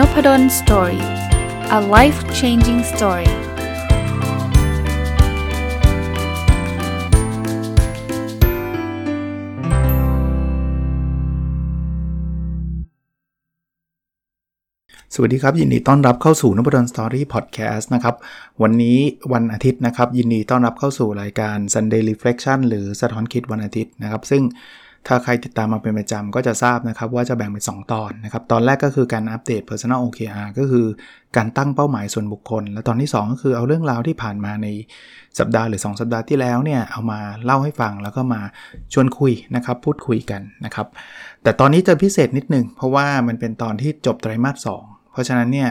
n o p ด d o สตอรี่ a life changing story สวัสดีครับ ยินดีต้อนรับเข้าสู่นบดอนสตอรี่พอดแคสต์นะครับ วันนี้วันอาทิตย์นะครับ ยินดีต้อนรับเข้าสู่รายการ Sunday Reflection หรือสะท้อนคิดวันอาทิตย์นะครับ ซึ่ง ถ้าใครติดตามมาเป็นประจำก็จะทราบนะครับว่าจะแบ่งเป็น 2 ตอนนะครับ ตอนแรกก็คือการอัปเดต Personal OKR ก็คือการตั้งเป้าหมายส่วนบุคคล และตอนที่ 2 ก็คือเอาเรื่องราวที่ผ่านมาในสัปดาห์หรือ 2 สัปดาห์ที่แล้วเนี่ยเอามาเล่าให้ฟังแล้วก็มาชวนคุยนะครับพูดคุยกันนะครับ แต่ตอนนี้จะพิเศษนิดนึงเพราะว่ามันเป็นตอนที่จบไตรมาส 2 เพราะฉะนั้นเนี่ย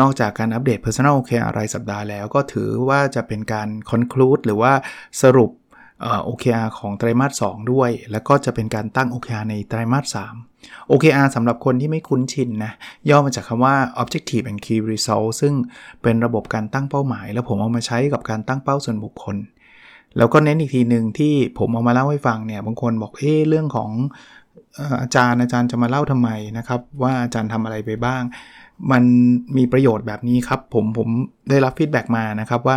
นอกจากการอัปเดต Personal OKR รายสัปดาห์แล้วก็ถือว่าจะเป็นการ conclude หรือว่าสรุป OKR ของไตรมาส2ด้วย แล้วก็จะเป็นการตั้ง OKR ในไตรมาส3 OKR สำหรับคนที่ไม่คุ้นชินนะ ย่อมาจากคำว่า Objective and Key Result ซึ่งเป็นระบบการตั้งเป้าหมาย แล้วผมเอามาใช้กับการตั้งเป้าส่วนบุคคล แล้วก็เน้นอีกทีหนึ่งที่ผมเอามาเล่าให้ฟังเนี่ย บางคนบอก เอ๊เรื่องของอาจารย์อาจารย์จะมาเล่าทำไมนะครับ ว่าอาจารย์ทำอะไรไปบ้าง มันมีประโยชน์แบบนี้ครับ ผมผมได้รับ feedback มานะครับว่า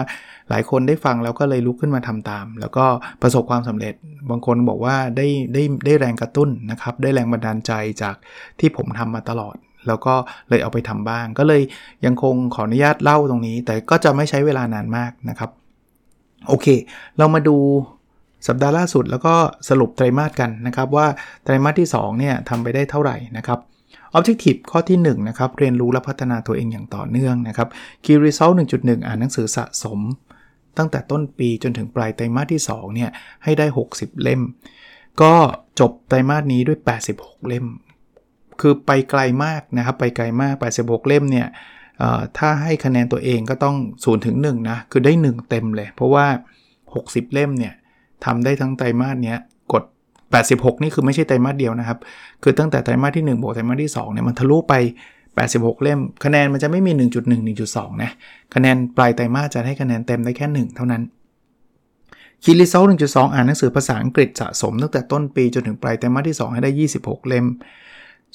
หลายคนได้ฟังแล้วก็เลยลุกขึ้นมาทำตาม แล้วก็ประสบความสำเร็จ บางคนบอกว่าได้ได้ได้แรงกระตุ้นนะครับ ได้แรงบันดาลใจจากที่ผมทำมาตลอด แล้วก็เลยเอาไปทำบ้าง ก็เลยยังคงขออนุญาตเล่าตรงนี้ แต่ก็จะไม่ใช้เวลานานมากนะครับ โอเค เรามาดูสัปดาห์ล่าสุดแล้วก็สรุปไตรมาสกันนะครับว่าไตรมาสที่2เนี่ยทำไปได้เท่าไหร่นะครับ Objective ข้อที่1นะครับเรียนรู้และพัฒนาตัวเองอย่างต่อเนื่องนะครับ Key Result 1.1 อ่านหนังสือสะสม ตั้งแต่ต้นปีจนถึงปลายไตรมาสที่2เนี่ยให้ได้ 60 เล่ม ก็จบไตรมาสนี้ด้วย 86 เล่ม คือไปไกลมากนะครับไปไกลมาก 86 เล่มเนี่ยถ้าให้คะแนนตัวเองก็ต้อง0ถึง1นะคือได้ 1 เต็มเลย เพราะว่า 60 เล่มเนี่ยทำได้ทั้งไตรมาสเนี้ย 86 นี่คือไม่ใช่ไตรมาสเดียวนะครับ คือตั้งแต่ไตรมาสที่ 1 บวกไตรมาสที่2เนี่ยมันทะลุไป 86 เล่ม คะแนนมันจะไม่มี 1.1 1.2 นะ คะแนนปลายไตรมาสจะให้คะแนนเต็มได้แค่ 1 เท่านั้นคีรีเซล1.2 อ่านหนังสือภาษาอังกฤษสะสมตั้งแต่ต้นปีจนถึงปลายไตรมาสที่ 2 ให้ได้ 26 เล่ม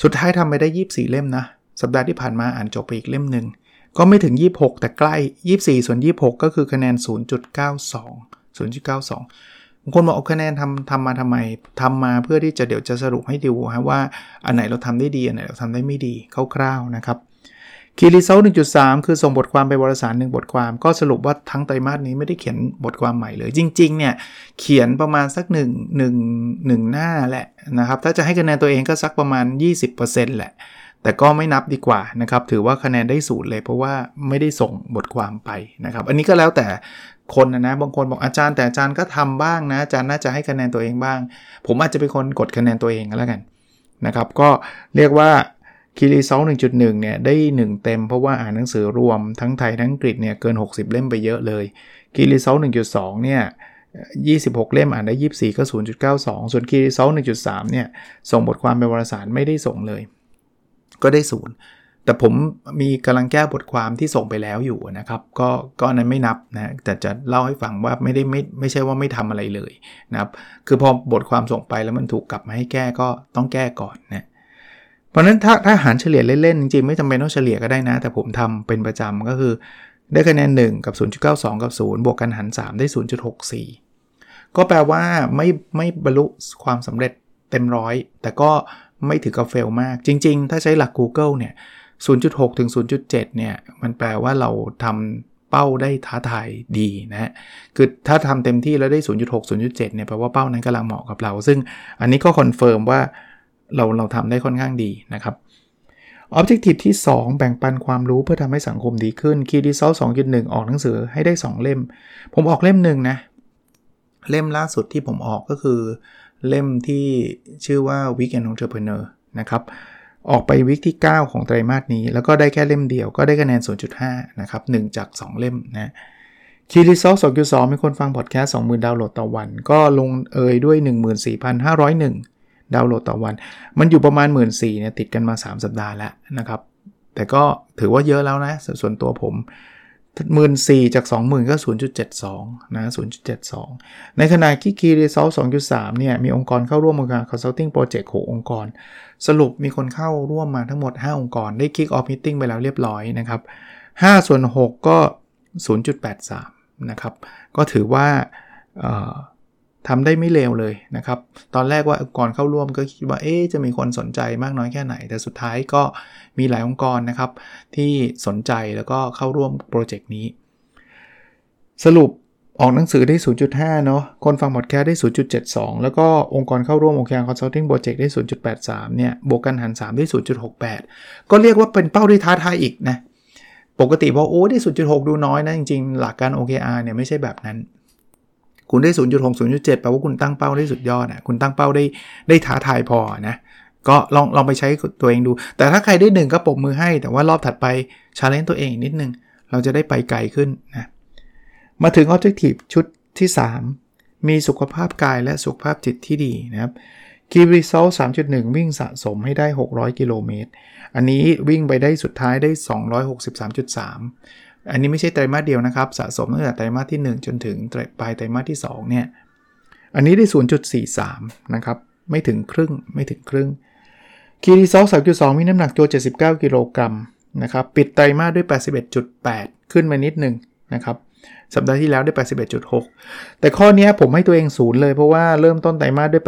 สุดท้ายทำไปได้ 24 เล่มนะ สัปดาห์ที่ผ่านมาอ่านจบไปอีกเล่มหนึ่ง ก็ไม่ถึง 26 แต่ใกล้ 24 ส่วน 26 ก็คือคะแนน 0.92 0.92 บางคนบอกเอาคะแนนทำทำมาทำไมทำมาเพื่อที่จะเดี๋ยวจะสรุปให้ดูฮะว่าอันไหนเราทำได้ดี อันไหนเราทำได้ไม่ดีคร่าวๆนะครับคีรีเซล1.3คือส่งบทความไปวารสารหนึ่งบทความ ก็สรุปว่าทั้งไตรมาสนี้ไม่ได้เขียนบทความใหม่เลย จริงๆเนี่ยเขียนประมาณสัก1 1 1หน้าแหละนะครับถ้าจะให้คะแนนตัวเองก็สักประมาณ 20%แหละ แต่ก็ไม่นับดีกว่านะครับถือว่าคะแนนได้ศูนย์เลยเพราะว่าไม่ได้ส่งบทความไปนะครับอันนี้ก็แล้วแต่ คนนะนะบางคนบอกอาจารย์แต่อาจารย์ก็ทำบ้างนะอาจารย์น่าจะให้คะแนนตัวเองบ้าง ผมอาจจะเป็นคนกดคะแนนตัวเองก็แล้วกันนะครับ ก็เรียกว่า Key Result 1.1 เนี่ย ได้ 1 เต็มเพราะว่าอ่านหนังสือรวมทั้งไทยทั้งอังกฤษเนี่ยเกิน 60 เล่มไปเยอะเลย Key Result 1.2 เนี่ย 26 เล่มอ่านได้ 24 ก็ 0.92 ส่วน Key Result 1.3 เนี่ย ส่งบทความเป็นวารสารไม่ได้ส่งเลย ก็ได้ศูนย์ แต่ผมมีกำลังแก้บทความที่ส่งไปแล้วอยู่นะครับ ก็ก็นั้นไม่นับนะแต่จะเล่าให้ฟังว่าไม่ได้ไม่ไม่ใช่ว่าไม่ทำอะไรเลยนะครับ คือพอบทความส่งไปแล้วมันถูกกลับมาให้แก้ก็ต้องแก้ก่อนนะเพราะนั้นถ้าถ้าหารเฉลี่ยเล่นๆจริงๆไม่จำเป็นต้องเฉลี่ยก็ได้นะ แต่ผมทำเป็นประจำก็คือ ได้คะแนน 1 กับ 0.92 กับ 0 บวกกันหาร 3 ได้ 0.64 ก็แปลว่าไม่ไม่บรรลุความสำเร็จเต็มร้อยแต่ก็ไม่ถึงกับ fail มากจริง ๆ ถ้าใช้หลัก Google เนี่ย 0.6 ถึง 0.7 เนี่ย มันแปลว่าเราทำเป้าได้ท้าทายดีนะ คือถ้าทำเต็มที่แล้วได้ 0.6 0.7 เนี่ย แปลว่าเป้านั้นกำลังเหมาะกับเรา ซึ่งอันนี้ก็ confirm ว่าเราเราทำได้ค่อนข้างดีนะครับ Objective ที่ 2 แบ่งปันความรู้เพื่อทำให้สังคมดีขึ้น Key Result 2.1 ออกหนังสือให้ได้ 2 เล่ม ผมออกเล่มหนึ่งนะ เล่มล่าสุดที่ผมออกก็คือ เล่มที่ชื่อว่า Weekend Entrepreneur นะครับ ออกไป week ที่ 9 ของไตรมาสนี้ แล้วก็ได้แค่เล่มเดียวก็ได้คะแนน 0.5 นะครับ 1 จาก 2 เล่มนะ Key Result 2.2มีคนฟังพอดแคสต์20,000ดาวน์โหลดต่อวัน ก็ลงเอยด้วย 14,501 ดาวน์โหลดต่อวัน มันอยู่ประมาณ 1 หมื่น 4 เนี่ยติดกันมา 3 สัปดาห์แล้วนะครับ แต่ก็ถือว่าเยอะแล้วนะ ส่วนตัวผม หมื่นสี่จาก 20,000 ก็ 0.72 นะ 0.72 ในขณะที่ Key Result 2.3 เนี่ย มีองค์กรเข้าร่วมองค์การ Consulting Project 6องค์กร สรุปมีคนเข้าร่วมมาทั้งหมด 5 องค์กร ได้ Kick Off Meeting ไปแล้วเรียบร้อยนะครับ 5 ส่วน 6 ก็ 0.83 นะครับ ก็ถือว่า ทำได้ไม่เลวเลยนะครับ ตอนแรกว่าองค์กรเข้าร่วมก็คิดว่าเอ๊จะมีคนสนใจมากน้อยแค่ไหน แต่สุดท้ายก็มีหลายองค์กรนะครับ ที่สนใจแล้วก็เข้าร่วมโปรเจกต์นี้ สรุปออกหนังสือได้ 0.5 เนาะ คนฟังพอดแคสต์ได้ 0.72 แล้วก็องค์กรเข้าร่วม OKR Consulting Project ได้ 0.83 เนี่ย บวกกันหาร 3ได้ 0.68 ก็เรียกว่าเป็นเป้าที่ท้าทายอีกนะ ปกติบอกโอ้ได้ 0.6 ดูน้อยนะ จริงๆ หลักการ OKR เนี่ยไม่ใช่แบบนั้น คุณได้ 0.6 0.7แปลว่าคุณตั้งเป้าได้สุดยอดอะคุณตั้งเป้าได้ได้ท้าทายพอนะก็ลองลองไปใช้ตัวเองดู แต่ถ้าใครได้หนึ่งก็ปบมือให้ แต่ว่ารอบถัดไปชาเลนจ์ตัวเองนิดนึง เราจะได้ไปไกลขึ้นนะมาถึง Objective ชุดที่ 3 มีสุขภาพกายและสุขภาพจิตที่ดีนะครับ Key Result 3.1 วิ่งสะสมให้ได้ 600 กิโลเมตร อันนี้วิ่งไปได้สุดท้ายได้ 263.3 อันนี้ไม่ใช่ไตรมาสเดียวนะครับ สะสมตั้งแต่ไตรมาสที่ 1 จนถึงปลายไตรมาสที่2เนี่ย อันนี้ได้ 0.43 นะครับ ไม่ถึงครึ่ง ไม่ถึงครึ่ง คีรีซอล3.2 มีน้ำหนักตัว 79 กิโลกรัมนะครับ ปิดไตรมาสด้วย 81.8 ขึ้นมานิดหนึ่งนะครับ สัปดาห์ที่แล้วได้ 81.6 แต่ข้อนี้ผมให้ตัวเองศูนย์เลยเพราะว่าเริ่มต้นไตรมาสด้วย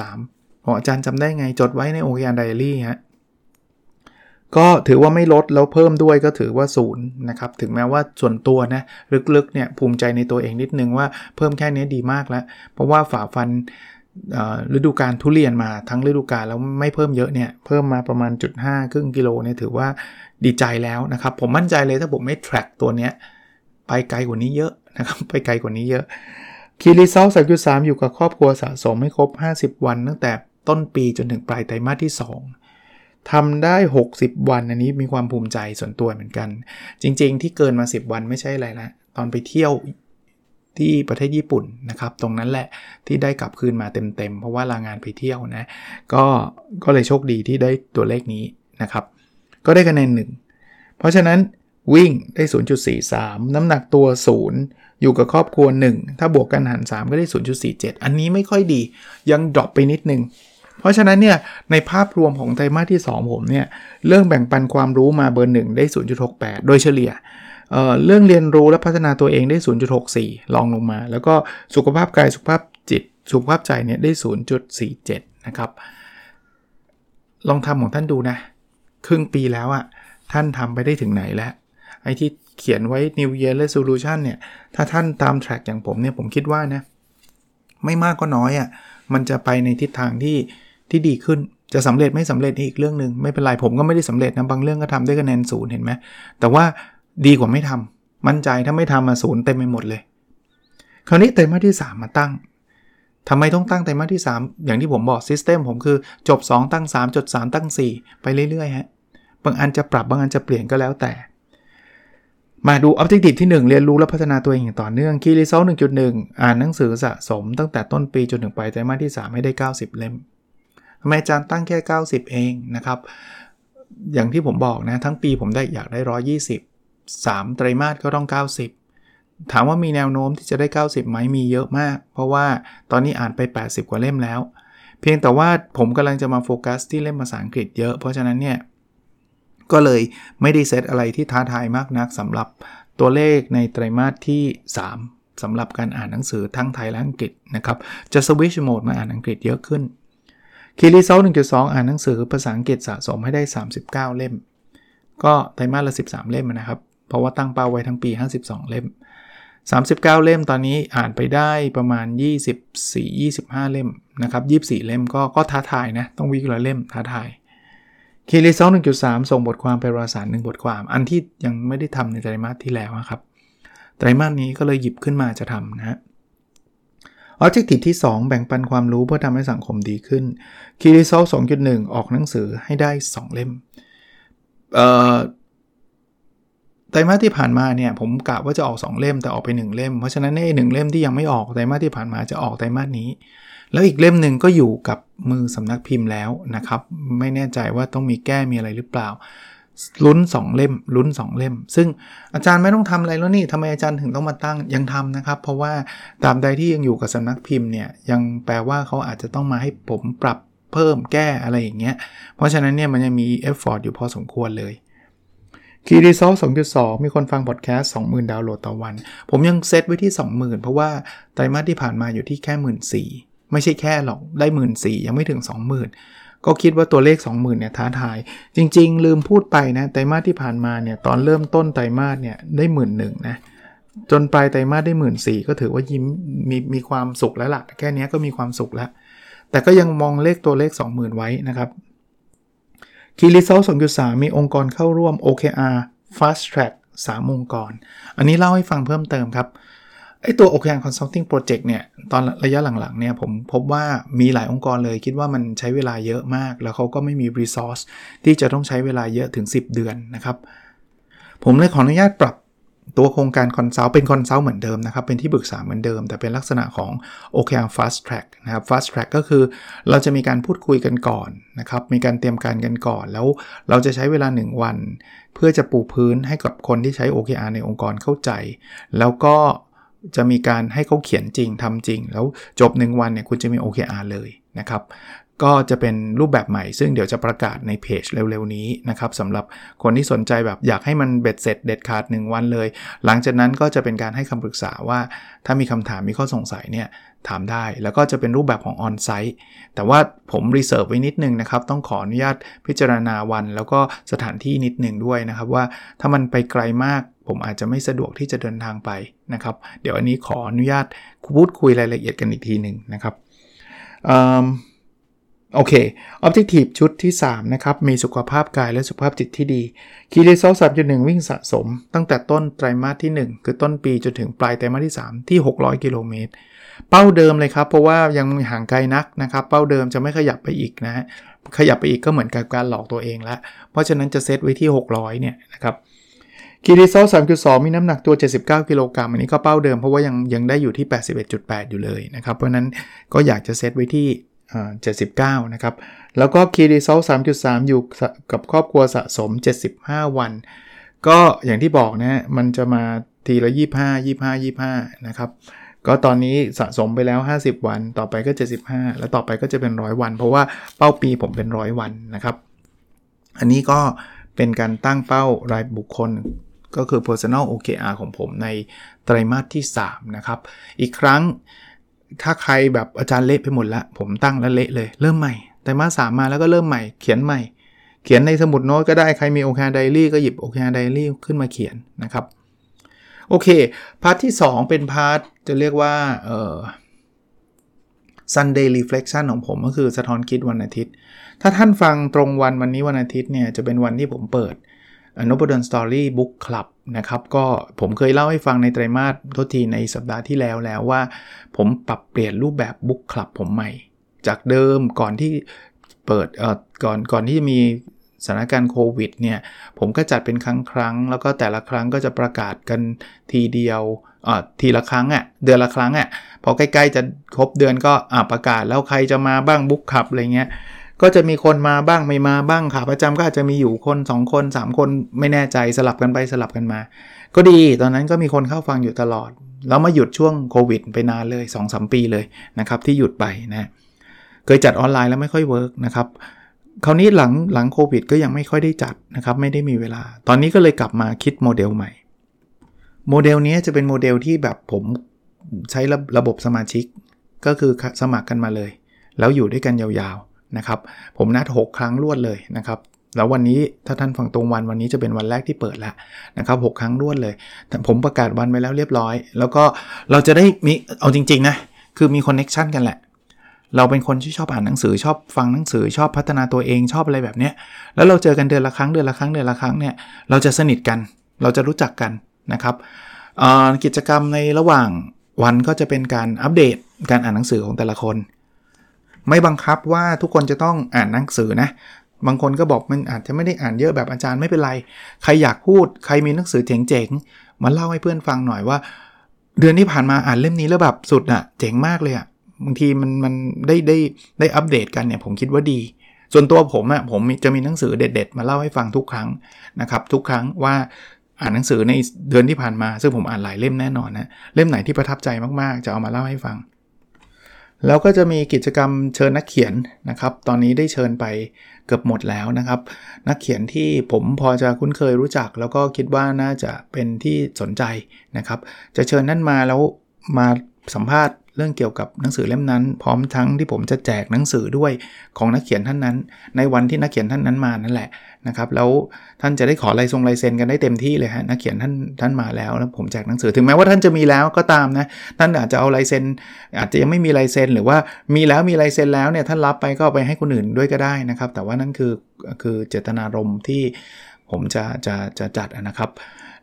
81.3ของอาจารย์จำได้ไง จดไว้ในโอเคอันไดอารี่ฮะ ก็ถือว่าไม่ลดแล้วเพิ่มด้วยก็ถือว่าศูนย์นะครับถึงแม้ว่าส่วนตัวนะลึกๆเนี่ยภูมิใจในตัวเองนิดนึงว่าเพิ่มแค่นี้ดีมากแล้ว เพราะว่าฝ่าฟันฤดูการทุเรียนมาทั้งฤดูกาลแล้วไม่เพิ่มเยอะเนี่ยเพิ่มมาประมาณจุดห้าครึ่งกิโลเนี่ยถือว่าดีใจแล้วนะครับ ผมมั่นใจเลยถ้าผมไม่ track ตัวเนี้ยไปไกลกว่านี้เยอะนะครับไปไกลกว่านี้เยอะคีรีเซลสามจุดสามอยู่กับครอบครัวสะสมไม่ครบ 50 วันตั้งแต่ต้นปีจนถึงปลายไตรมาสที่ 2 ทำได้ 60 วันอันนี้มีความภูมิใจส่วนตัวเหมือนกัน จริง ๆ ที่เกินมา 10 วันไม่ใช่อะไรละตอนไปเที่ยวที่ประเทศญี่ปุ่นนะครับ ตรงนั้นแหละที่ได้กลับคืนมาเต็มๆ เพราะว่าลางานไปเที่ยวนะ ก็ก็เลยโชคดีที่ได้ตัวเลขนี้นะครับ ก็ได้คะแนนหนึ่งเพราะฉะนั้นวิ่งได้ 0.43 น้ำหนักตัว 0 อยู่กับครอบครัว 1 ถ้าบวกกันหาร 3 ก็ได้ 0.47 อันนี้ไม่ค่อยดี ยังดรอปไปนิดนึง เพราะฉะนั้นเนี่ยในภาพรวมของไตรมาสที่ 2 ผมเนี่ยเรื่องแบ่งปันความรู้มาเบอร์ 1 ได้ 0.68 โดยเฉลี่ยเเรื่องเรียนรู้และพัฒนาตัวเองได้ 0.64 ลองลงมา แล้วก็สุขภาพกายสุขภาพจิต สุขภาพใจเนี่ยได้ 0.47 นะครับ ลองทำของท่านดูนะ ครึ่งปีแล้วอะ่ะท่านทำไปได้ถึงไหนแล้ว ไอ้ที่เขียนไว้ New Year Resolution เนี่ย ถ้าท่านตาม track อย่างผมเนี่ย ผมคิดว่านะ ไม่มากก็น้อยอะ่ะ มันจะไปในทิศทางที่ ที่ดีขึ้นจะสำเร็จไม่สำเร็จอีกเรื่องหนึ่งไม่เป็นไรผมก็ไม่ได้สำเร็จนะบางเรื่องก็ทำได้คะแนนศูนย์เห็นไหมแต่ว่าดีกว่าไม่ทำมั่นใจถ้าไม่ทำมาศูนย์เต็มไปหมดเลย คราวนี้ไตรมาสที่ 3 มาตั้งทำไมต้องตั้งไตรมาสที่ 3 อย่างที่ผมบอก system ผมคือจบ 2 ตั้ง 3 จบ 3 ตั้ง 4 ไปเรื่อยๆฮะบางอันจะปรับบางอันจะเปลี่ยนก็แล้วแต่ มาดู Objective ที่ 1 เรียนรู้และพัฒนาตัวเองอย่างต่อเนื่อง Key Result 1.1อ่านหนังสือสะสมตั้งแต่ต้นปีจนถึงปลายไตรมาสที่ 3 ให้ได้ 90 เล่ม ทำไมอาจารย์ตั้งแค่ 90 เองนะครับ อย่างที่ผมบอกนะ ทั้งปีผมได้อยากได้ 120 3 ไตรมาสก็ต้อง 90 ถามว่ามีแนวโน้มที่จะได้ 90ไหมมีเยอะมาก เพราะว่าตอนนี้อ่านไป 80 กว่าเล่มแล้ว เพียงแต่ว่าผมกำลังจะมาโฟกัสที่เล่มภาษาอังกฤษเยอะ เพราะฉะนั้นเนี่ยก็เลยไม่ได้เซตอะไรที่ท้าทายมากนักสำหรับตัวเลขในไตรมาสที่ 3สำหรับการอ่านหนังสือทั้งไทยและอังกฤษนะครับ จะสวิชโหมดมาอ่านอังกฤษเยอะขึ้น คีรีเซล1.2อ่านหนังสือภาษาอังกฤษสะสมให้ได้ 39 เล่ม ก็ไตรมาสละ 13 เล่มนะครับ เพราะว่าตั้งเป้าไว้ทั้งปี 52 เล่ม 39 เล่มตอนนี้อ่านไปได้ประมาณ 24 25 เล่มนะครับ24 เล่มก็ก็ท้าทายนะ ต้องวิ่งละเล่มท้าทายคีรีเซอง1.3ส่งบทความไปวารสารหนึ่งบทความ อันที่ยังไม่ได้ทำในไตรมาสที่แล้วครับไตรมาสนี้ก็เลยหยิบขึ้นมาจะทำนะฮะ ออบเจกตีที่ 2 แบ่งปันความรู้เพื่อทำให้สังคมดีขึ้นคีรีซล2.1 ออกหนังสือให้ได้ 2 เล่มเไตรมาสที่ผ่านมาเนี่ยผมกะว่าจะออก 2 เล่มแต่ออกไป 1 เล่ม เพราะฉะนั้นในหนึ่งเล่มที่ยังไม่ออกไตรมาสที่ผ่านมาจะออกไตรมาสนี้ แล้วอีกเล่มหนึ่งก็อยู่กับมือสำนักพิมพ์แล้วนะครับ ไม่แน่ใจว่าต้องมีแก้มีอะไรหรือเปล่า ลุ้น 2 เล่มลุ้น 2 เล่ม ซึ่งอาจารย์ไม่ต้องทำอะไรแล้วนี่ทำไมอาจารย์ถึงต้องมาตั้งยังทำนะครับ เพราะว่าตราบใดที่ยังอยู่กับสำนักพิมพ์เนี่ยยังแปลว่าเขาอาจจะต้องมาให้ผมปรับเพิ่มแก้อะไรอย่างเงี้ย เพราะฉะนั้นเนี่ยมันยังมี effort อยู่พอสมควรเลย Key Result 2.2 มีคนฟังพอดแคสต์20,000 ดาวน์โหลดต่อวัน ผมยังเซตไว้ที่ 20,000 เพราะว่าไตรมาสที่ผ่านมาอยู่ที่แค่ 14,000ไม่ใช่แค่หรอก ได้ 14,000ยังไม่ถึง 20,000 ก็คิดว่าตัวเลข 20,000เนี่ยท้าทาย จริง ๆ ลืมพูดไปนะไตรมาสที่ผ่านมาเนี่ยตอนเริ่มต้นไตรมาสเนี่ยได้1 1 0 0 0นะจนปลายไตรมาสได้1 4ื่นสี่ก็ถือว่ายิ้มมีมีความสุขแล้วละ่ะ แค่นี้ก็มีความสุขแล้ว แต่ก็ยังมองเลขตัวเลข 20,000 ไว้นะครับคีรีเซล2.3มีองค์กรเข้าร่วม OKR Fast Track 3 องค์กร อันนี้เล่าให้ฟังเพิ่มเติมครับ ไอ้ตัว OKR Consulting Project เนี่ย ตอนระยะหลังๆเนี่ยผมพบว่ามีหลายองค์กรเลยคิดว่ามันใช้เวลาเยอะมาก แล้วเขาก็ไม่มี resource ที่จะต้องใช้เวลาเยอะถึง 10 เดือนนะครับ ผมเลยขออนุญาตปรับตัวโครงการ consult เป็น consult เหมือนเดิมนะครับ เป็นที่ปรึกษาเหมือนเดิม แต่เป็นลักษณะของ OKR Fast Track นะครับ Fast Track ก็คือเราจะมีการพูดคุยกันก่อนนะครับ มีการเตรียมการกันก่อน แล้วเราจะใช้เวลา 1 วัน เพื่อจะปูพื้นให้กับคนที่ใช้ OKR ในองค์กรเข้าใจ แล้วก็ จะมีการให้เขาเขียนจริงทำจริง แล้วจบ 1 วันเนี่ยคุณจะมี OKR เลยนะครับ ก็จะเป็นรูปแบบใหม่ ซึ่งเดี๋ยวจะประกาศในเพจเร็วๆนี้นะครับสำหรับคนที่สนใจแบบอยากให้มันเบ็ดเสร็จเด็ดขาด 1 วันเลย หลังจากนั้นก็จะเป็นการให้คำปรึกษาว่าถ้ามีคำถามมีข้อสงสัยเนี่ยถามได้ แล้วก็จะเป็นรูปแบบของ onsite แต่ว่าผม reserve ไว้นิดนึงนะครับ ต้องขออนุญาตพิจารณาวัน แล้วก็สถานที่นิดนึงด้วยนะครับว่าถ้ามันไปไกลมาก ผมอาจจะไม่สะดวกที่จะเดินทางไปนะครับ เดี๋ยวอันนี้ขออนุญาตพูดคุยรายละเอียดกันอีกทีหนึ่งนะครับโอเค Objective ชุดที่ 3 นะครับ มีสุขภาพกายและสุขภาพจิตที่ดี Key Result สามจุดหนึ่งวิ่งสะสม ตั้งแต่ต้นไตรมาสที่ 1 คือต้นปีจนถึงปลายไตรมาสที่ 3 ที่ 600 กิโลเมตร เป้าเดิมเลยครับ เพราะว่ายังห่างไกลนักนะครับ เป้าเดิมจะไม่ขยับไปอีกนะฮะขยับไปอีกก็เหมือนกับการหลอกตัวเองแล้วเพราะฉะนั้นจะเซตไว้ที่ 600 เนี่ยนะครับ คีรีโซสามจุดสมีน้ำหนักตัว 79 กิโลกรัมอันนี้ก็เป้าเดิมเพราะว่ายังยังได้อยู่ที่ 81.8 อยู่เลยนะครับ เพราะนั้นก็อยากจะเซตไว้ที่79 นะครับ แล้วก็คีรีโซล3.3 อยู่กับครอบครัวสะสม 75 วัน ก็อย่างที่บอกนะมันจะมาทีละ 25 25 25 นะครับ ก็ตอนนี้สะสมไปแล้ว 50 วัน ต่อไปก็ 75 แล้วต่อไปก็จะเป็น 100 วัน เพราะว่าเป้าปีผมเป็น 100 วันนะครับ อันนี้ก็เป็นการตั้งเป้ารายบุคคล ก็คือ personal OKR ของผมในไตรมาสที่ 3 นะครับ อีกครั้งถ้าใครแบบอาจารย์เละไปหมดละผมตั้งแล้วเละเลย เริ่มใหม่แต่มาสสามมาแล้วก็เริ่มใหม่เขียนใหม่ เขียนในสมุดโน้ตก็ได้ใครมีโอเคไดรี่ก็หยิบโอเคไดรี่ขึ้นมาเขียนนะครับโอเค part ที่ 2 เป็น part จะเรียกว่าเอ่อ Sunday Reflection ของผมก็คือสะท้อนคิดวันอาทิตย์ ถ้าท่านฟังตรงวันวันนี้วันอาทิตย์เนี่ยจะเป็นวันที่ผมเปิด Nopadol's Story Book Club นะครับก็ผมเคยเล่าให้ฟังในไตรมาส โทษทีในสัปดาห์ที่แล้วแล้วว่า ผมปรับเปลี่ยนรูปแบบ book club ผมใหม่ จากเดิมก่อนที่เปิดเอ่อก่อนก่อนที่จะมีสถานการณ์โควิดเนี่ยผมก็จัดเป็นครั้งครั้งแล้วก็แต่ละครั้งก็จะประกาศกันทีเดียวอ่าทีละครั้งอะ่ะเดือนละครั้งอะ่ะพอใกล้ๆจะครบเดือนก็อ่าประกาศแล้วใครจะมาบ้างบุ๊กคลับอะไรเงี้ย ก็จะมีคนมาบ้างไม่มาบ้างขาประจำก็อาจจะมีอยู่คน 2 คน 3 คนไม่แน่ใจสลับกันไปสลับกันมา ก็ดีตอนนั้นก็มีคนเข้าฟังอยู่ตลอด แล้วมาหยุดช่วงโควิดไปนานเลย 2-3 ปีเลยนะครับที่หยุดไปนะเคยจัดออนไลน์แล้วไม่ค่อย work นะครับคราวนี้หลังหลังโควิดก็ยังไม่ค่อยได้จัดนะครับไม่ได้มีเวลา ตอนนี้ก็เลยกลับมาคิดโมเดลใหม่ โมเดลนี้จะเป็นโมเดลที่แบบผมใช้ระระบบสมาชิก ก็คือสมัครกันมาเลย แล้วอยู่ด้วยกันยาว นะครับ ผมนัด 6 ครั้งรวดเลยนะครับแล้ววันนี้ถ้าท่านฟังตรงวันวันนี้จะเป็นวันแรกที่เปิดแล้วนะครับหครั้งรวดเลย ผมประกาศวันไปแล้วเรียบร้อย แล้วก็เราจะได้มีเอาจริง ๆ นะ คือมีคอนเน็ชันกันแหละ เราเป็นคนที่ชอบอ่านหนังสือชอบฟังหนังสือชอบพัฒนาตัวเองชอบอะไรแบบนี้แล้วเราเจอกันเดือนละครั้งเดือนละครั้งเดือนละครั้งเนี่ยเราจะสนิทกัน เราจะรู้จักกันนะครับกิจกรรมในระหว่างวันก็จะเป็นการอัปเดตการอ่านหนังสือของแต่ละคน ไม่บังคับว่าทุกคนจะต้องอ่านหนังสือนะบางคนก็บอกมันอาจจะไม่ได้อ่านเยอะแบบอาจารย์ไม่เป็นไร ใครอยากพูด ใครมีหนังสือเจ๋งๆมาเล่าให้เพื่อนฟังหน่อยว่า เดือนที่ผ่านมาอ่านเล่มนี้แล้วแบบสุดอะเจ๋งมากเลยอะบางทีมันมันได้ได้ได้อัปเดตกันเนี่ยผมคิดว่าดี ส่วนตัวผมอะ่ะผมจะมีหนังสือเด็ด ๆ มาเล่าให้ฟังทุกครั้งนะครับทุกครั้งว่าอ่านหนังสือในเดือนที่ผ่านมา ซึ่งผมอ่านหลายเล่มแน่นอนนะเล่มไหนที่ประทับใจมากๆ จะเอามาเล่าให้ฟัง แล้วก็จะมีกิจกรรมเชิญนักเขียนนะครับ ตอนนี้ได้เชิญไปเกือบหมดแล้วนะครับ นักเขียนที่ผมพอจะคุ้นเคยรู้จัก แล้วก็คิดว่าน่าจะเป็นที่สนใจนะครับ จะเชิญนั่นมาแล้วมาสัมภาษณ์ เรื่องเกี่ยวกับหนังสือเล่มนั้น พร้อมทั้งที่ผมจะแจกหนังสือด้วยของนักเขียนท่านนั้น ในวันที่นักเขียนท่านนั้นมานั่นแหละนะครับแล้วท่านจะได้ขอลายทรงลายเซ็นกันได้เต็มที่เลยฮะนักเขียนท่านท่านมาแล้วแล้วผมแจกหนังสือถึงแม้ว่าท่านจะมีแล้วก็ตามนะท่านอาจจะเอาลายเซ็นอาจจะยังไม่มีลายเซ็นหรือว่ามีแล้วมีลายเซ็นแล้วเนี่ยท่านรับไปก็ไปให้คนอื่นด้วยก็ได้นะครับ แต่ว่านั่นคือคือเจตนารมณ์ที่ผมจะจะจะจัดนะครับ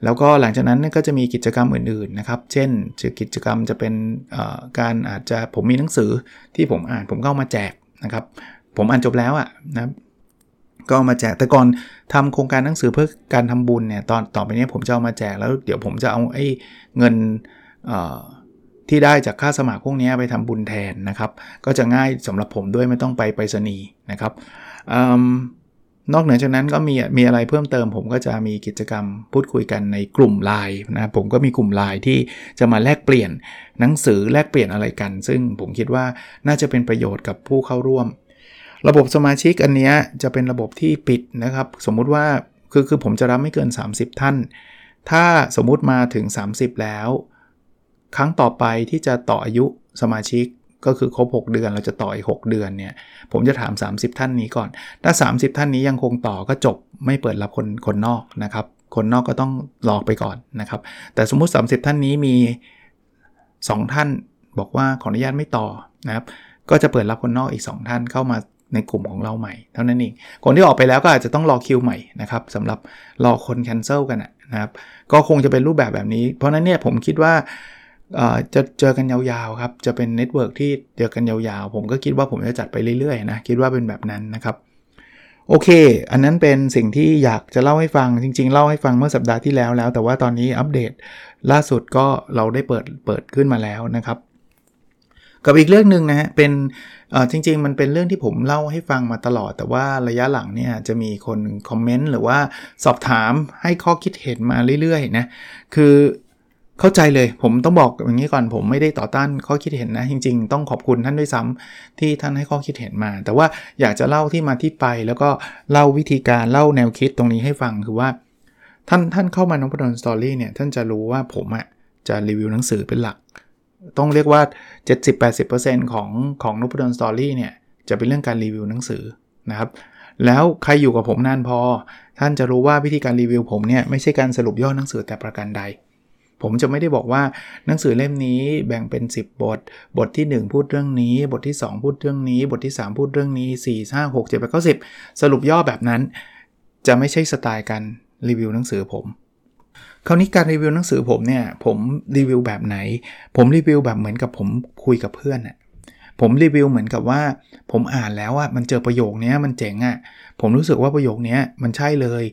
แล้วก็หลังจากนั้นก็จะมีกิจกรรมอื่นๆนะครับ เช่นกิจกรรมจะเป็นการอาจจะผมมีหนังสือที่ผมอ่านผมก็ามาแจกนะครับ ผมอ่านจบแล้วอะ่ะนะก็มาแจกแต่ก่อนทำโครงการหนังสือเพื่อการทำบุญเนี่ยตอนต่อไปนี้ผมจะเอามาแจกแล้วเดี๋ยวผมจะเอาไอ้เงินที่ได้จากค่าสมัครพวกนี้ไปทำบุญแทนนะครับ ก็จะง่ายสำหรับผมด้วยไม่ต้องไปไปรษณีย์นะครับ นอกเหนือจากนั้นก็มีมีอะไรเพิ่มเติม ผมก็จะมีกิจกรรมพูดคุยกันในกลุ่มไลน์นะผมก็มีกลุ่มไลน์ที่จะมาแลกเปลี่ยนหนังสือแลกเปลี่ยนอะไรกัน ซึ่งผมคิดว่าน่าจะเป็นประโยชน์กับผู้เข้าร่วม ระบบสมาชิกอันนี้จะเป็นระบบที่ปิดนะครับ สมมุติว่าคือคือผมจะรับไม่เกิน 30 ท่าน ถ้าสมมุติมาถึง 30 แล้ว ครั้งต่อไปที่จะต่ออายุสมาชิก ก็คือครบ 6 เดือนเราจะต่ออีก 6 เดือนเนี่ย ผมจะถาม 30 ท่านนี้ก่อน ถ้า 30 ท่านนี้ยังคงต่อก็จบไม่เปิดรับคนคนนอกนะครับ คนนอกก็ต้องรอไปก่อนนะครับ แต่สมมุติ 30 ท่านนี้มี 2 ท่านบอกว่าขออนุญาตไม่ต่อนะครับ ก็จะเปิดรับคนนอกอีก 2 ท่านเข้ามาในกลุ่มของเราใหม่เท่านั้นเอง คนที่ออกไปแล้วก็อาจจะต้องรอคิวใหม่นะครับสำหรับรอคน cancel กันนะครับ ก็คงจะเป็นรูปแบบแบบนี้ เพราะนั้นเนี่ยผมคิดว่า จะเจอกันยาวๆครับ จะเป็น network ที่เจอกันยาวๆ ผมก็คิดว่าผมจะจัดไปเรื่อยๆนะ คิดว่าเป็นแบบนั้นนะครับ โอเค อันนั้นเป็นสิ่งที่อยากจะเล่าให้ฟัง จริง ๆ เล่าให้ฟังเมื่อสัปดาห์ที่แล้วแล้ว แต่ว่าตอนนี้อัปเดตล่าสุดก็เราได้เปิดเปิดขึ้นมาแล้วนะครับ กับอีกเรื่องหนึ่งนะฮะ เป็นจริง ๆ มันเป็นเรื่องที่ผมเล่าให้ฟังมาตลอด แต่ว่าระยะหลังเนี่ยจะมีคนคอมเมนต์หรือว่าสอบถามให้ข้อคิดเห็นมาเรื่อยๆนะ คือ เข้าใจเลยผมต้องบอกอย่างนี้ก่อนผมไม่ได้ต่อต้านข้อคิดเห็นนะ จริง ๆ ต้องขอบคุณท่านด้วยซ้ำที่ท่านให้ข้อคิดเห็นมา แต่ว่าอยากจะเล่าที่มาที่ไป แล้วก็เล่าวิธีการเล่าแนวคิดตรงนี้ให้ฟังคือว่า ท่านท่านเข้ามานพดลสตอรี่เนี่ยท่านจะรู้ว่าผมอะจะรีวิวหนังสือเป็นหลัก ต้องเรียกว่า 70-80%ของของนพดลสตอรี่เนี่ยจะเป็นเรื่องการรีวิวหนังสือนะครับแล้วใครอยู่กับผมนานพอ ท่านจะรู้ว่าวิธีการรีวิวผมเนี่ยไม่ใช่การสรุปย่อหนังสือแต่ประการใด ผมจะไม่ได้บอกว่าหนังสือเล่มนี้แบ่งเป็น 10 บท บทที่ 1 พูดเรื่องนี้ บทที่ 2 พูดเรื่องนี้ บทที่ 3 พูดเรื่องนี้ 4 5 6 7 8 9 10 สรุปย่อแบบนั้น จะไม่ใช่สไตล์การรีวิวหนังสือผมคราวนี้การรีวิวหนังสือผมเนี่ยผมรีวิวแบบไหน ผมรีวิวแบบเหมือนกับผมคุยกับเพื่อนอะผมรีวิวเหมือนกับว่า ผมอ่านแล้วอะมันเจอประโยคนี้มันเจ๋งอะผมรู้สึกว่าประโยคนี้มันใช่เลย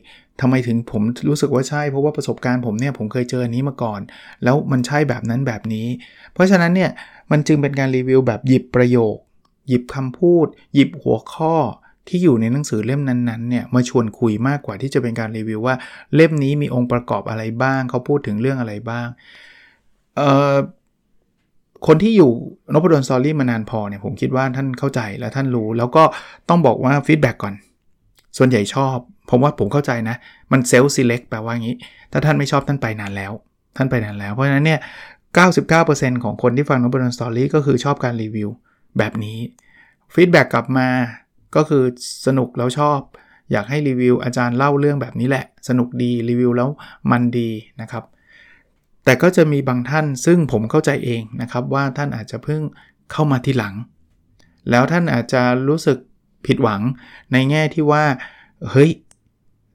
ทำไมถึงผมรู้สึกว่าใช่เพราะว่าประสบการณ์ผมเนี่ยผมเคยเจออันนี้มาก่อน แล้วมันใช่แบบนั้นแบบนี้ เพราะฉะนั้นเนี่ยมันจึงเป็นการรีวิวแบบหยิบประโยค หยิบคำพูด หยิบหัวข้อที่อยู่ในหนังสือเล่มนั้นๆเนี่ยมาชวนคุยมากกว่าที่จะเป็นการรีวิวว่าเล่มนี้มีองค์ประกอบอะไรบ้างเขาพูดถึงเรื่องอะไรบ้างเอ่อคนที่อยู่ Nopadol's Story มานานพอเนี่ยผมคิดว่าท่านเข้าใจและท่านรู้ แล้วก็ต้องบอกว่า feedback ก่อน ส่วนใหญ่ชอบ ผมว่าผมเข้าใจนะ มัน self-select แปลว่างี้ ถ้าท่านไม่ชอบท่านไปนานแล้ว ท่านไปนานแล้ว เพราะฉะนั้นเนี่ย 99%ของคนที่ฟัง Nopadol's Story ก็คือชอบการรีวิวแบบนี้ฟีดแบ็กกลับมาก็คือสนุกแล้วชอบ อยากให้รีวิวอาจารย์เล่าเรื่องแบบนี้แหละ สนุกดีรีวิวแล้วมันดีนะครับ แต่ก็จะมีบางท่านซึ่งผมเข้าใจเองนะครับว่าท่านอาจจะเพิ่งเข้ามาทีหลัง แล้วท่านอาจจะรู้สึก ผิดหวังในแง่ที่ว่าเฮ้ย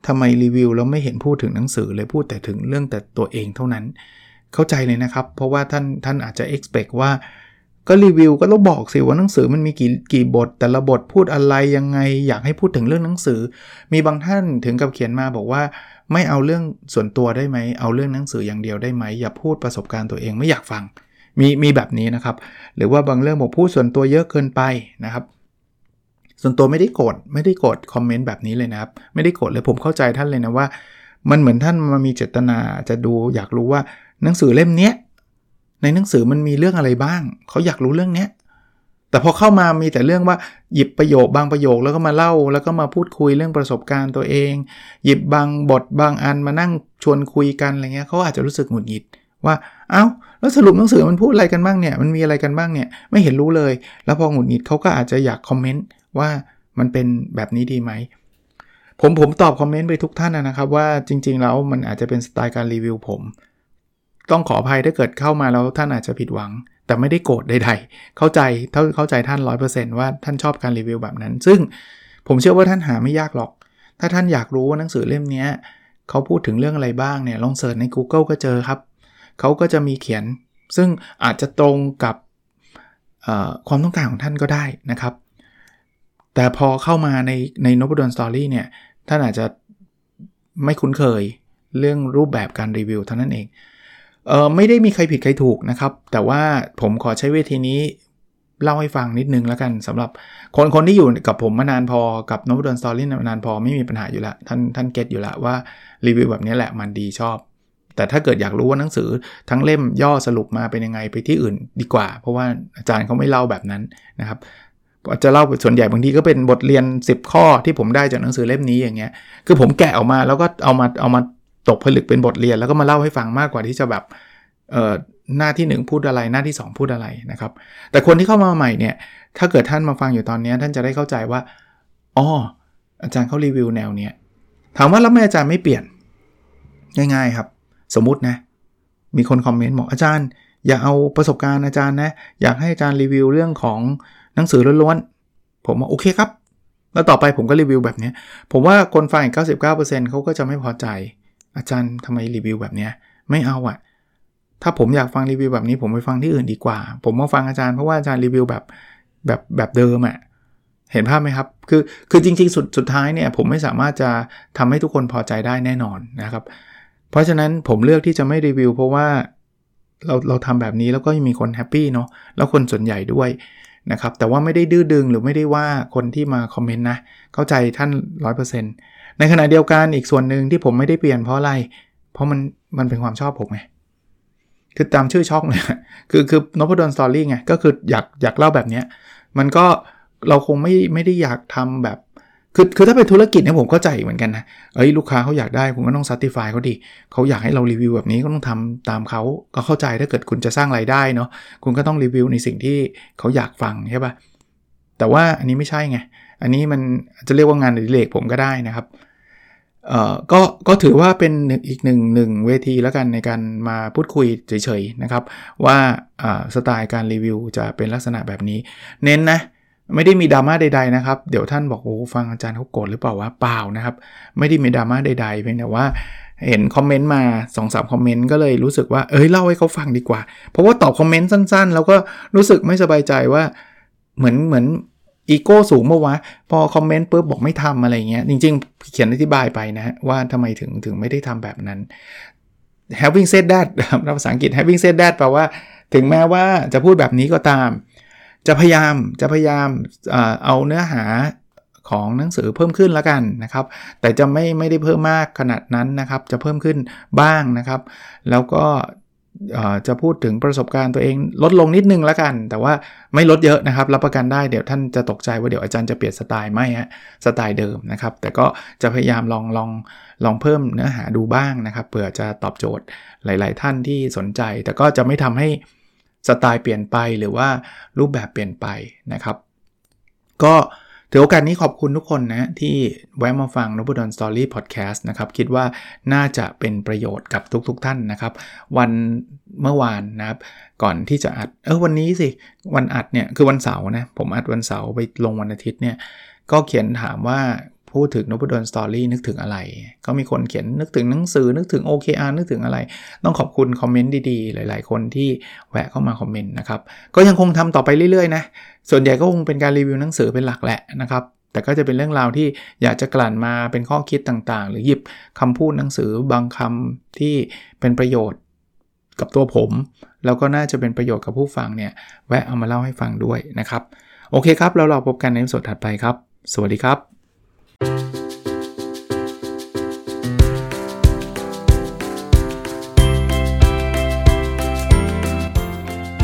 ทำไมรีวิวแล้วไม่เห็นพูดถึงหนังสือเลยพูดแต่ถึงเรื่องแต่ตัวเองเท่านั้น เข้าใจเลยนะครับ เพราะว่าท่านท่านอาจจะ expect ว่าก็รีวิวก็ต้องบอกสิว่าหนังสือมันมีกี่กี่บท แต่ละบทพูดอะไรยังไงอยากให้พูดถึงเรื่องหนังสือ มีบางท่านถึงกับเขียนมาบอกว่า ไม่เอาเรื่องส่วนตัวได้ไหมเอาเรื่องหนังสืออย่างเดียวได้ไหมอย่าพูดประสบการณ์ตัวเองไม่อยากฟัง มีมีแบบนี้นะครับ หรือว่าบางเรื่องบอกพูดส่วนตัวเยอะเกินไปนะครับ ส่วนตัวไม่ได้โกรธไม่ได้โกรธคอมเมนต์แบบนี้เลยนะครับ ไม่ได้โกรธเลยผมเข้าใจท่านเลยนะว่า มันเหมือนท่านมามีเจตนาจะดูอยากรู้ว่าหนังสือเล่มเนี้ยในหนังสือมันมีเรื่องอะไรบ้าง เขาอยากรู้เรื่องเนี้ยแต่พอเข้ามามีแต่เรื่องว่าหยิบประโยคบางประโยคแล้วก็มาเล่า แล้วก็มาพูดคุยเรื่องประสบการณ์ตัวเอง หยิบบางบทบางอันมานั่งชวนคุยกันอะไรเงี้ยเขาอาจจะรู้สึกหงุดหงิดว่าเอา้าแล้วสรุปหนังสือมันพูดอะไรกันบ้างเนี่ยมันมีอะไรกันบ้างเนี่ยไม่เห็นรู้เลย แล้วพอหงุดหงิดเขาก็อาจจะอยากคอมเมนต์ ว่ามันเป็นแบบนี้ดีไหม ผมผมตอบคอมเมนต์ไปทุกท่านนะครับว่าจริง ๆ แล้วมันอาจจะเป็นสไตล์การรีวิวผม ต้องขออภัยถ้าเกิดเข้ามาแล้วท่านอาจจะผิดหวัง แต่ไม่ได้โกรธใดๆ เข้าใจเท่าเข้าใจท่าน 100%ว่าท่านชอบการรีวิวแบบนั้น ซึ่งผมเชื่อว่าท่านหาไม่ยากหรอก ถ้าท่านอยากรู้ว่าหนังสือเล่มนี้เขาพูดถึงเรื่องอะไรบ้างเนี่ยลองเสิร์ชใน Google ก็เจอครับเขาก็จะมีเขียน ซึ่งอาจจะตรงกับความต้องการของท่านก็ได้นะครับ แต่พอเข้ามาในใน Nopadol's Story เนี่ยท่านอาจจะไม่คุ้นเคยเรื่องรูปแบบการรีวิวเท่านั้นเองเออไม่ได้มีใครผิดใครถูกนะครับ แต่ว่าผมขอใช้เวทีนี้เล่าให้ฟังนิดนึงแล้วกันสำหรับคนคนที่อยู่กับผมมานานพอกับ Nopadol's Story มานานพอไม่มีปัญหาอยู่แล้วท่านท่าน get อยู่แล้วว่ารีวิวแบบนี้แหละมันดีชอบ แต่ถ้าเกิดอยากรู้ว่าหนังสือทั้งเล่มย่อสรุปมาเป็นยังไงไปที่อื่นดีกว่า เพราะว่าอาจารย์เขาไม่เล่าแบบนั้นนะครับ จะเล่าส่วนใหญ่บางทีก็เป็นบทเรียน 10 ข้อที่ผมได้จากหนังสือเล่มนี้อย่างเงี้ยคือผมแกะออกมาแล้วก็เอามาเอามาตกผลึกเป็นบทเรียน แล้วก็มาเล่าให้ฟังมากกว่าที่จะแบบเอ่อหน้าที่ 1 พูดอะไรหน้าที่ 2 พูดอะไรนะครับ แต่คนที่เข้ามาใหม่เนี่ยถ้าเกิดท่านมาฟังอยู่ตอนนี้ท่านจะได้เข้าใจว่าอ๋ออาจารย์เขารีวิวแนวเนี้ยถามว่าแล้วแม่อาจารย์ไม่เปลี่ยนง่ายๆครับ สมมุตินะ มีคนคอมเมนต์บอกอาจารย์ อย่าเอาประสบการณ์อาจารย์นะ อยากให้อาจารย์รีวิวเรื่องของ หนังสือล้วนๆ ผมว่าโอเคครับ แล้วต่อไปผมก็รีวิวแบบนี้ ผมว่าคนฟังอีก99%เขาก็จะไม่พอใจ อาจารย์ทำไมรีวิวแบบนี้ไม่เอาอะถ้าผมอยากฟังรีวิวแบบนี้ ผมไปฟังที่อื่นดีกว่า ผมมาฟังอาจารย์เพราะว่าอาจารย์รีวิวแบบแบบแบบเดิมอะเห็นภาพไหมครับ คือคือจริงๆสุดสุดท้ายเนี่ยผมไม่สามารถจะทำให้ทุกคนพอใจได้แน่นอนนะครับ เพราะฉะนั้นผมเลือกที่จะไม่รีวิว เพราะว่าเราเราทำแบบนี้แล้วก็ยังมีคนแฮปปี้เนาะแล้วคนส่วนใหญ่ด้วย นะครับแต่ว่าไม่ได้ดื้อดึงหรือไม่ได้ว่าคนที่มาคอมเมนต์นะ เข้าใจท่าน 100%ในขณะเดียวกันอีกส่วนหนึ่งที่ผมไม่ได้เปลี่ยนเพราะอะไร เพราะมันมันเป็นความชอบผมไงคือตามชื่อช่องเลยคือคือนพดลสตอรี่ไงก็คืออยากอยากเล่าแบบเนี้ยมันก็เราคงไม่ไม่ได้อยากทำแบบ คือคือถ้าเป็นธุรกิจเนี่ยผมเข้าใจเหมือนกันนะเอ้ยลูกค้าเขาอยากได้คุณก็ต้องซัตติฟายเขาดิเขาอยากให้เรารีวิวแบบนี้ก็ต้องทำตามเขาก็เข้าใจถ้าเกิดคุณจะสร้างไรายได้เนาะคุณก็ต้องรีวิวในสิ่งที่เขาอยากฟังใช่ปะ่ะแต่ว่าอันนี้ไม่ใช่ไง อันนี้มันจะเรียกว่างานอดิเรกผมก็ได้นะครับเอ่อก็ก็ถือว่าเป็นอีกหนึ่งหนึ่งเวทีแล้วกันในการมาพูดคุยเฉยๆนะครับ ว่าสไตล์การรีวิวจะเป็นลักษณะแบบนี้ เน้นนะ ไม่ได้มีดราม่าใด ๆนะครับ เดี๋ยวท่านบอกโอ้ฟังอาจารย์เขาโกรธหรือเปล่าวะเปล่านะครับ ไม่ได้มีดราม่าใดๆเพียงแต่ว่าเห็นคอมเมนต์มา2อสคอมเมนต์ก็เลยรู้สึกว่าเอ้ยเล่าให้เขาฟังดีกว่า เพราะว่าตอบคอมเมนต์สั้น ๆ แล้วก็รู้สึกไม่สบายใจว่าเหมือนเหมือนอีโก้สูงเมื่อวะพอคอมเมนต์ปุ๊บบอกไม่ทำอะไรเงี้ยจริง ๆ เขียนอธิบายไปนะว่าทำไมถึงถึงไม่ได้ทำแบบนั้น having said that ภาษาอังกฤษ having said that แปลว่า ถึงแม้ว่าจะพูดแบบนี้ก็ตาม จะพยายามจะพยายามเอาเนื้อหาของหนังสือเพิ่มขึ้นแล้วกันนะครับ แต่จะไม่ไม่ได้เพิ่มมากขนาดนั้นนะครับ จะเพิ่มขึ้นบ้างนะครับ แล้วก็จะพูดถึงประสบการณ์ตัวเองลดลงนิดนึงแล้วกัน แต่ว่าไม่ลดเยอะนะครับ รับประกันได้เดี๋ยวท่านจะตกใจว่าเดี๋ยวอาจารย์จะเปลี่ยนสไตล์ไม่ฮะสไตล์เดิมนะครับ แต่ก็จะพยายามลองลองลองเพิ่มเนื้อหาดูบ้างนะครับเผื่อจะตอบโจทย์หลาย ๆ ท่านที่สนใจ แต่ก็จะไม่ทำให้ สไตล์เปลี่ยนไปหรือว่ารูปแบบเปลี่ยนไปนะครับ ก็ถือโอกาสนี้ขอบคุณทุกคนนะที่แวะมาฟังนบุดอนสตอรี่พอดแคสต์นะครับ คิดว่าน่าจะเป็นประโยชน์กับทุกๆทท่านนะครับ วันเมื่อวานนะครับ ก่อนที่จะอัด เออวันนี้สิ วันอัดเนี่ย คือวันเสาร์นะ ผมอัดวันเสาร์ไปลงวันอาทิตย์เนี่ย ก็เขียนถามว่า พูดถึงนบดลสตอรี่นึกถึงอะไร ก็มีคนเขียนนึกถึงหนังสือนึกถึง OKR นึกถึงอะไร ต้องขอบคุณคอมเมนต์ดีๆ หลาย ๆ คนที่แวะเข้ามาคอมเมนต์นะครับ ก็ยังคงทำต่อไปเรื่อยๆนะ ส่วนใหญ่ก็คงเป็นการรีวิวหนังสือเป็นหลักแหละนะครับ แต่ก็จะเป็นเรื่องราวที่อยากจะกลั่นมาเป็นข้อคิดต่างๆ หรือหยิบคำพูดหนังสือบางคำที่เป็นประโยชน์กับตัวผม แล้วก็น่าจะเป็นประโยชน์กับผู้ฟังเนี่ยแวะเอามาเล่าให้ฟังด้วยนะครับ โอเคครับแล้วเราพบกันในสดถัดไปครับ สวัสดีครับ